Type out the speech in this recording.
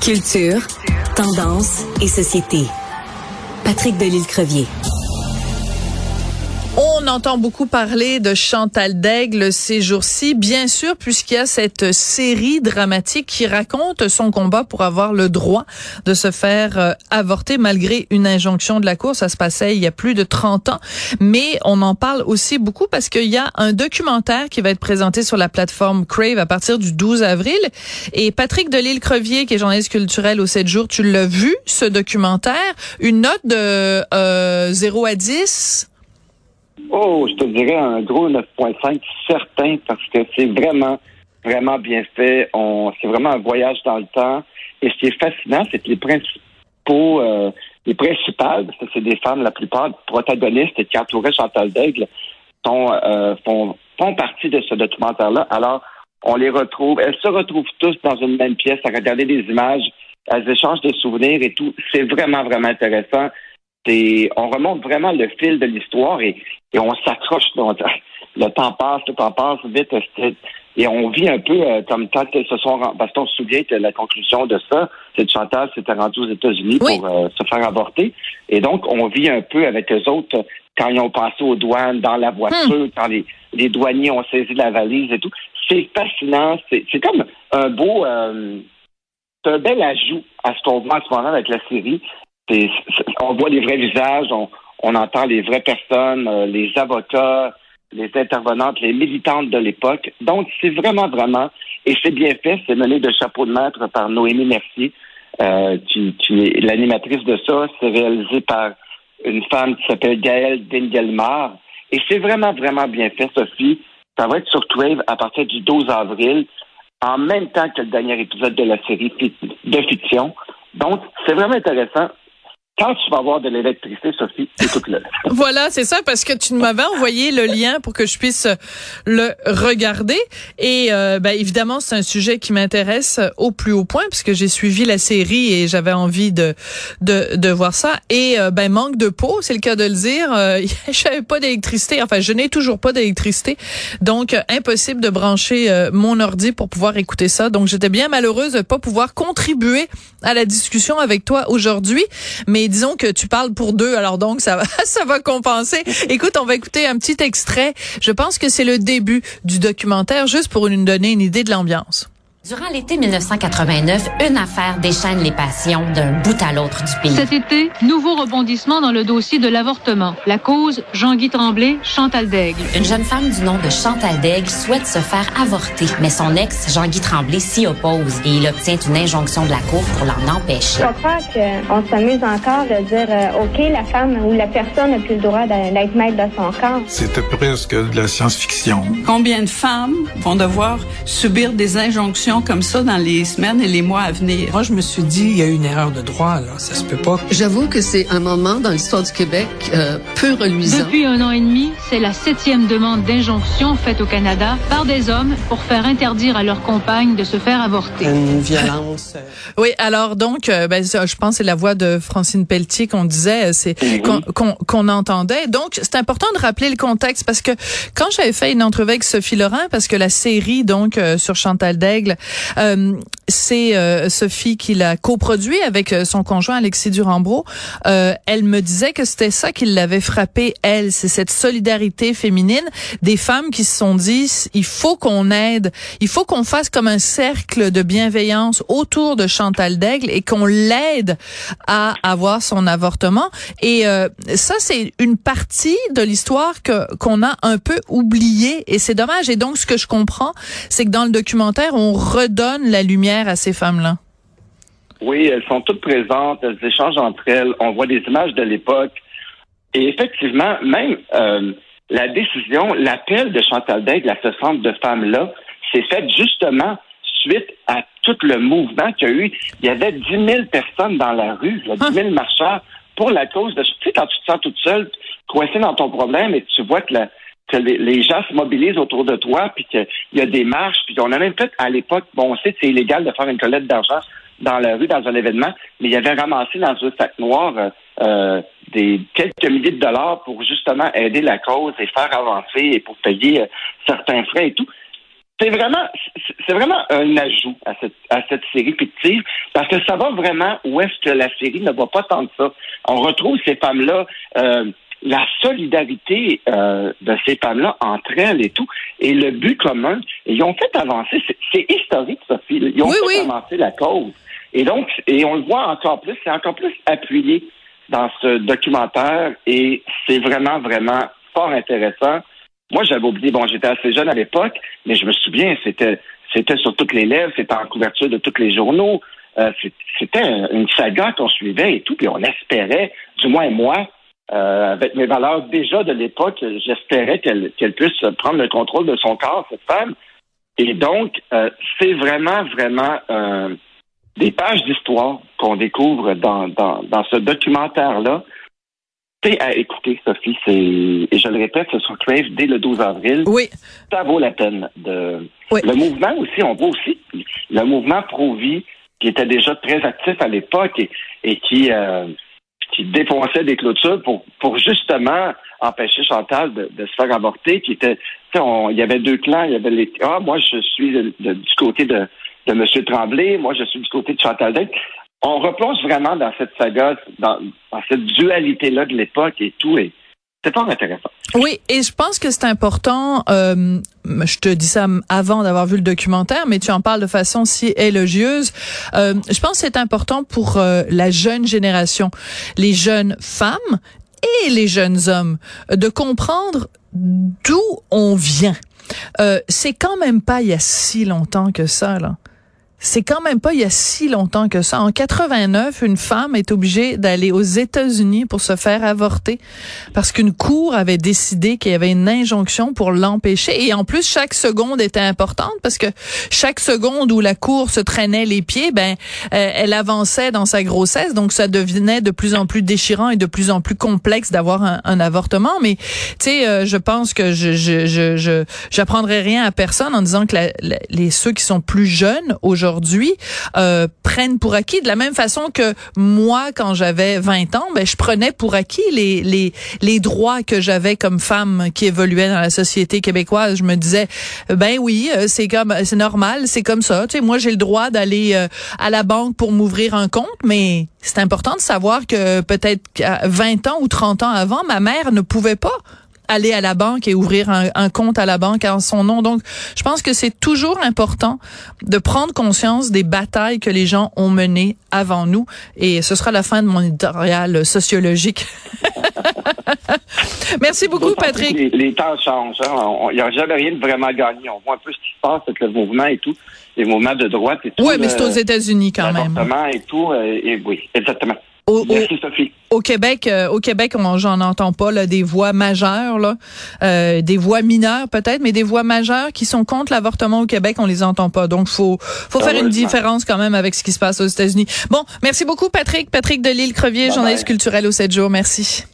Culture, tendance et société. Patrick Delisle-Crevier. On entend beaucoup parler de Chantal Daigle ces jours-ci, bien sûr, puisqu'il y a cette série dramatique qui raconte son combat pour avoir le droit de se faire euh, avorter malgré une injonction de la Cour. Ça se passait il y a plus de 30 ans. Mais on en parle aussi beaucoup parce qu'il y a un documentaire qui va être présenté sur la plateforme Crave à partir du 12 avril. Et Patrick Delisle-Crevier, qui est journaliste culturel au 7 jours, tu l'as vu, ce documentaire. Une note de euh, 0 à 10 Oh, je te dirais un gros 9.5 certain parce que c'est vraiment, vraiment bien fait. On, c'est vraiment un voyage dans le temps. Et ce qui est fascinant, c'est que les principaux, euh, les principales, parce que c'est des femmes, la plupart protagonistes qui entouraient Chantal Daigle, sont, euh, font, font partie de ce documentaire-là. Alors, on les retrouve. Elles se retrouvent tous dans une même pièce à regarder des images. Elles échangent des souvenirs et tout. C'est vraiment, vraiment intéressant on remonte vraiment le fil de l'histoire et, on s'accroche. Le temps passe, le temps passe vite. Et on vit un peu euh, comme quand elles se sont... Parce qu'on se souvient que la conclusion de ça, c'est que Chantal s'était rendue aux États-Unis pour euh, se faire avorter. Et donc, on vit un peu avec les autres quand ils ont passé aux douanes, dans la voiture, hmm. quand les, les, douaniers ont saisi la valise et tout. C'est fascinant. C'est comme un beau... Euh, c'est un bel ajout à ce qu'on voit en ce moment avec la série on voit les vrais visages, on, entend les vraies personnes, euh, les avocats, les intervenantes, les militantes de l'époque. Donc, c'est vraiment, vraiment, et c'est bien fait, c'est mené de chapeau de maître par Noémie Mercier, euh, qui, l'animatrice de ça. C'est réalisé par une femme qui s'appelle Gaëlle Dingelmar. Et c'est vraiment, vraiment bien fait, Sophie. Ça va être sur Twave à partir du 12 avril, en même temps que le dernier épisode de la série de fiction. Donc, c'est vraiment intéressant quand tu vas avoir de l'électricité, Sophie, écoute là. voilà, c'est ça, parce que tu m'avais envoyé le lien pour que je puisse le regarder. Et euh, ben, évidemment, c'est un sujet qui m'intéresse au plus haut point, puisque j'ai suivi la série et j'avais envie de, de, de voir ça. Et euh, ben manque de peau, c'est le cas de le dire. Euh, je n'avais pas d'électricité. Enfin, je n'ai toujours pas d'électricité. Donc, impossible de brancher mon ordi pour pouvoir écouter ça. Donc, j'étais bien malheureuse de pas pouvoir contribuer à la discussion avec toi aujourd'hui. Mais disons que tu parles pour deux, alors donc ça va, ça va compenser. Écoute, on va écouter un petit extrait. Je pense que c'est le début du documentaire, juste pour nous donner une idée de l'ambiance. Durant l'été 1989, une affaire déchaîne les passions d'un bout à l'autre du pays. Cet été, nouveau rebondissement dans le dossier de l'avortement. La cause, Jean-Guy Tremblay, Chantal Daigle. Une jeune femme du nom de Chantal Daigle souhaite se faire avorter, mais son ex, Jean-Guy Tremblay, s'y oppose et il obtient une injonction de la Cour pour l'en empêcher. Je comprends qu'on s'amuse encore de dire, euh, OK, la femme ou la personne n'a plus le droit d'être maître de son corps. C'était presque de la science-fiction. Combien de femmes vont devoir subir des injonctions comme ça dans les semaines et les mois à venir. Moi, je me suis dit, il y a une erreur de droit, là. Ça se peut pas. J'avoue que c'est un moment dans l'histoire du Québec euh, peu reluisant. Depuis un an et demi, c'est la septième demande d'injonction faite au Canada par des hommes pour faire interdire à leurs compagnes de se faire avorter. Une violence. Euh. oui, alors donc, euh, ben, je pense que c'est la voix de Francine Pelletier qu'on disait, c'est qu'on entendait. Donc, c'est important de rappeler le contexte parce que quand j'avais fait une entrevue avec Sophie Laurent, parce que la série donc sur Chantal Daigle euh, c'est euh, Sophie qui l'a coproduit avec euh, son conjoint Alexis Durambro. elle me disait que c'était ça qui l'avait frappé, elle, c'est cette solidarité féminine des femmes qui se sont dit, il faut qu'on aide, il faut qu'on fasse comme un cercle de bienveillance autour de Chantal Daigle et qu'on l'aide à avoir son avortement. Et ça, c'est une partie de l'histoire que qu'on a un peu oubliée et c'est dommage. Et donc, ce que je comprends, c'est que dans le documentaire, on redonne la lumière à ces femmes-là? Oui, elles sont toutes présentes, elles échangent entre elles, on voit des images de l'époque. Et effectivement, même euh, la décision, l'appel de Chantal Daigle à ce centre de femmes-là, s'est fait justement suite à tout le mouvement qu'il y a eu. Il y avait 10 000 personnes dans la rue, 10 000 marcheurs pour la cause de... Tu sais, quand tu te sens toute seule, coincée dans ton problème et tu vois que la, que les, gens se mobilisent autour de toi, puis qu'il y a des marches, puis on a même fait à l'époque, bon, on sait que c'est illégal de faire une collecte d'argent dans la rue, dans un événement, mais il y avait ramassé dans un sac noir euh, euh, des quelques milliers de dollars pour justement aider la cause et faire avancer et pour payer euh, certains frais et tout. c'est vraiment, c'est vraiment un ajout à cette, à cette série fictive parce que ça va vraiment où est-ce que la série ne va pas tant de ça. On retrouve ces femmes-là, euh, la solidarité euh, de ces femmes-là entre elles et tout, et le but commun. Ils ont fait avancer, c'est historique, Sophie. Ils ont fait avancer la cause. Et donc, et on le voit encore plus, c'est encore plus appuyé dans ce documentaire et c'est vraiment, vraiment fort intéressant. Moi, j'avais oublié, bon, j'étais assez jeune à l'époque, mais je me souviens, c'était c'était sur toutes les lèvres, c'était en couverture de tous les journaux. Euh, c'était une saga qu'on suivait et tout, puis on espérait, du moins moi, euh, avec mes valeurs déjà de l'époque, j'espérais qu'elle qu'elle puisse prendre le contrôle de son corps, cette femme. Et donc, euh, c'est vraiment, vraiment des pages d'histoire qu'on découvre dans, dans, dans ce documentaire-là à écouter, Sophie. C'est, et je le répète, c'est sur Crave dès le 12 avril. Oui. Ça vaut la peine de. Le mouvement aussi, on voit aussi le mouvement pro-vie qui était déjà très actif à l'époque et, et qui, euh, qui défonçait des clôtures pour, pour justement empêcher Chantal de, de se faire avorter, qui était, il y avait deux clans, il y avait les, ah, moi, je suis du côté de, de M. Tremblay, moi, je suis du côté de Chantal Dec on replonge vraiment dans cette saga, dans, cette dualité-là de l'époque et tout. Et Oui, et je pense que c'est important. Euh, je te dis ça avant d'avoir vu le documentaire, mais tu en parles de façon si élogieuse. Euh, je pense que c'est important pour euh, la jeune génération, les jeunes femmes et les jeunes hommes, de comprendre d'où on vient. Euh, c'est quand même pas il y a si longtemps que ça, là c'est quand même pas il y a si longtemps que ça. En 89, une femme est obligée d'aller aux États-Unis pour se faire avorter parce qu'une cour avait décidé qu'il y avait une injonction pour l'empêcher. Et en plus, chaque seconde était importante parce que chaque seconde où la cour se traînait les pieds, ben, euh, elle avançait dans sa grossesse. Donc, ça devenait de plus en plus déchirant et de plus en plus complexe d'avoir un, avortement. Mais, tu sais, euh, je pense que je, je, je, j'apprendrai rien à personne en disant que les, ceux qui sont plus jeunes aujourd'hui euh, prennent pour acquis de la même façon que moi quand j'avais 20 ans, ben je prenais pour acquis les les les droits que j'avais comme femme qui évoluait dans la société québécoise. Je me disais ben oui, euh, c'est comme c'est normal, c'est comme ça. Tu sais, moi j'ai le droit d'aller euh, à la banque pour m'ouvrir un compte, mais c'est important de savoir que peut-être 20 ans ou 30 ans avant, ma mère ne pouvait pas aller à la banque et ouvrir un, compte à la banque en son nom. Donc, je pense que c'est toujours important de prendre conscience des batailles que les gens ont menées avant nous. Et ce sera la fin de mon éditorial sociologique. Merci beaucoup, Patrick. Les, temps changent. Hein. Il n'y a jamais rien de vraiment gagné. On voit un peu ce qui se passe avec le mouvement et tout, les mouvements de droite et tout. Oui, mais c'est aux États-Unis quand même. et tout. Euh, et oui, exactement. Au, au, Québec, euh, au Québec, j'en entends pas là, des voix majeures, là, euh, des voix mineures peut-être, mais des voix majeures qui sont contre l'avortement au Québec, on les entend pas. Donc, faut, faut faire une différence quand même avec ce qui se passe aux États-Unis. Bon, merci beaucoup, Patrick. Patrick Delisle Crevier, journaliste culturel au 7 jours. Merci.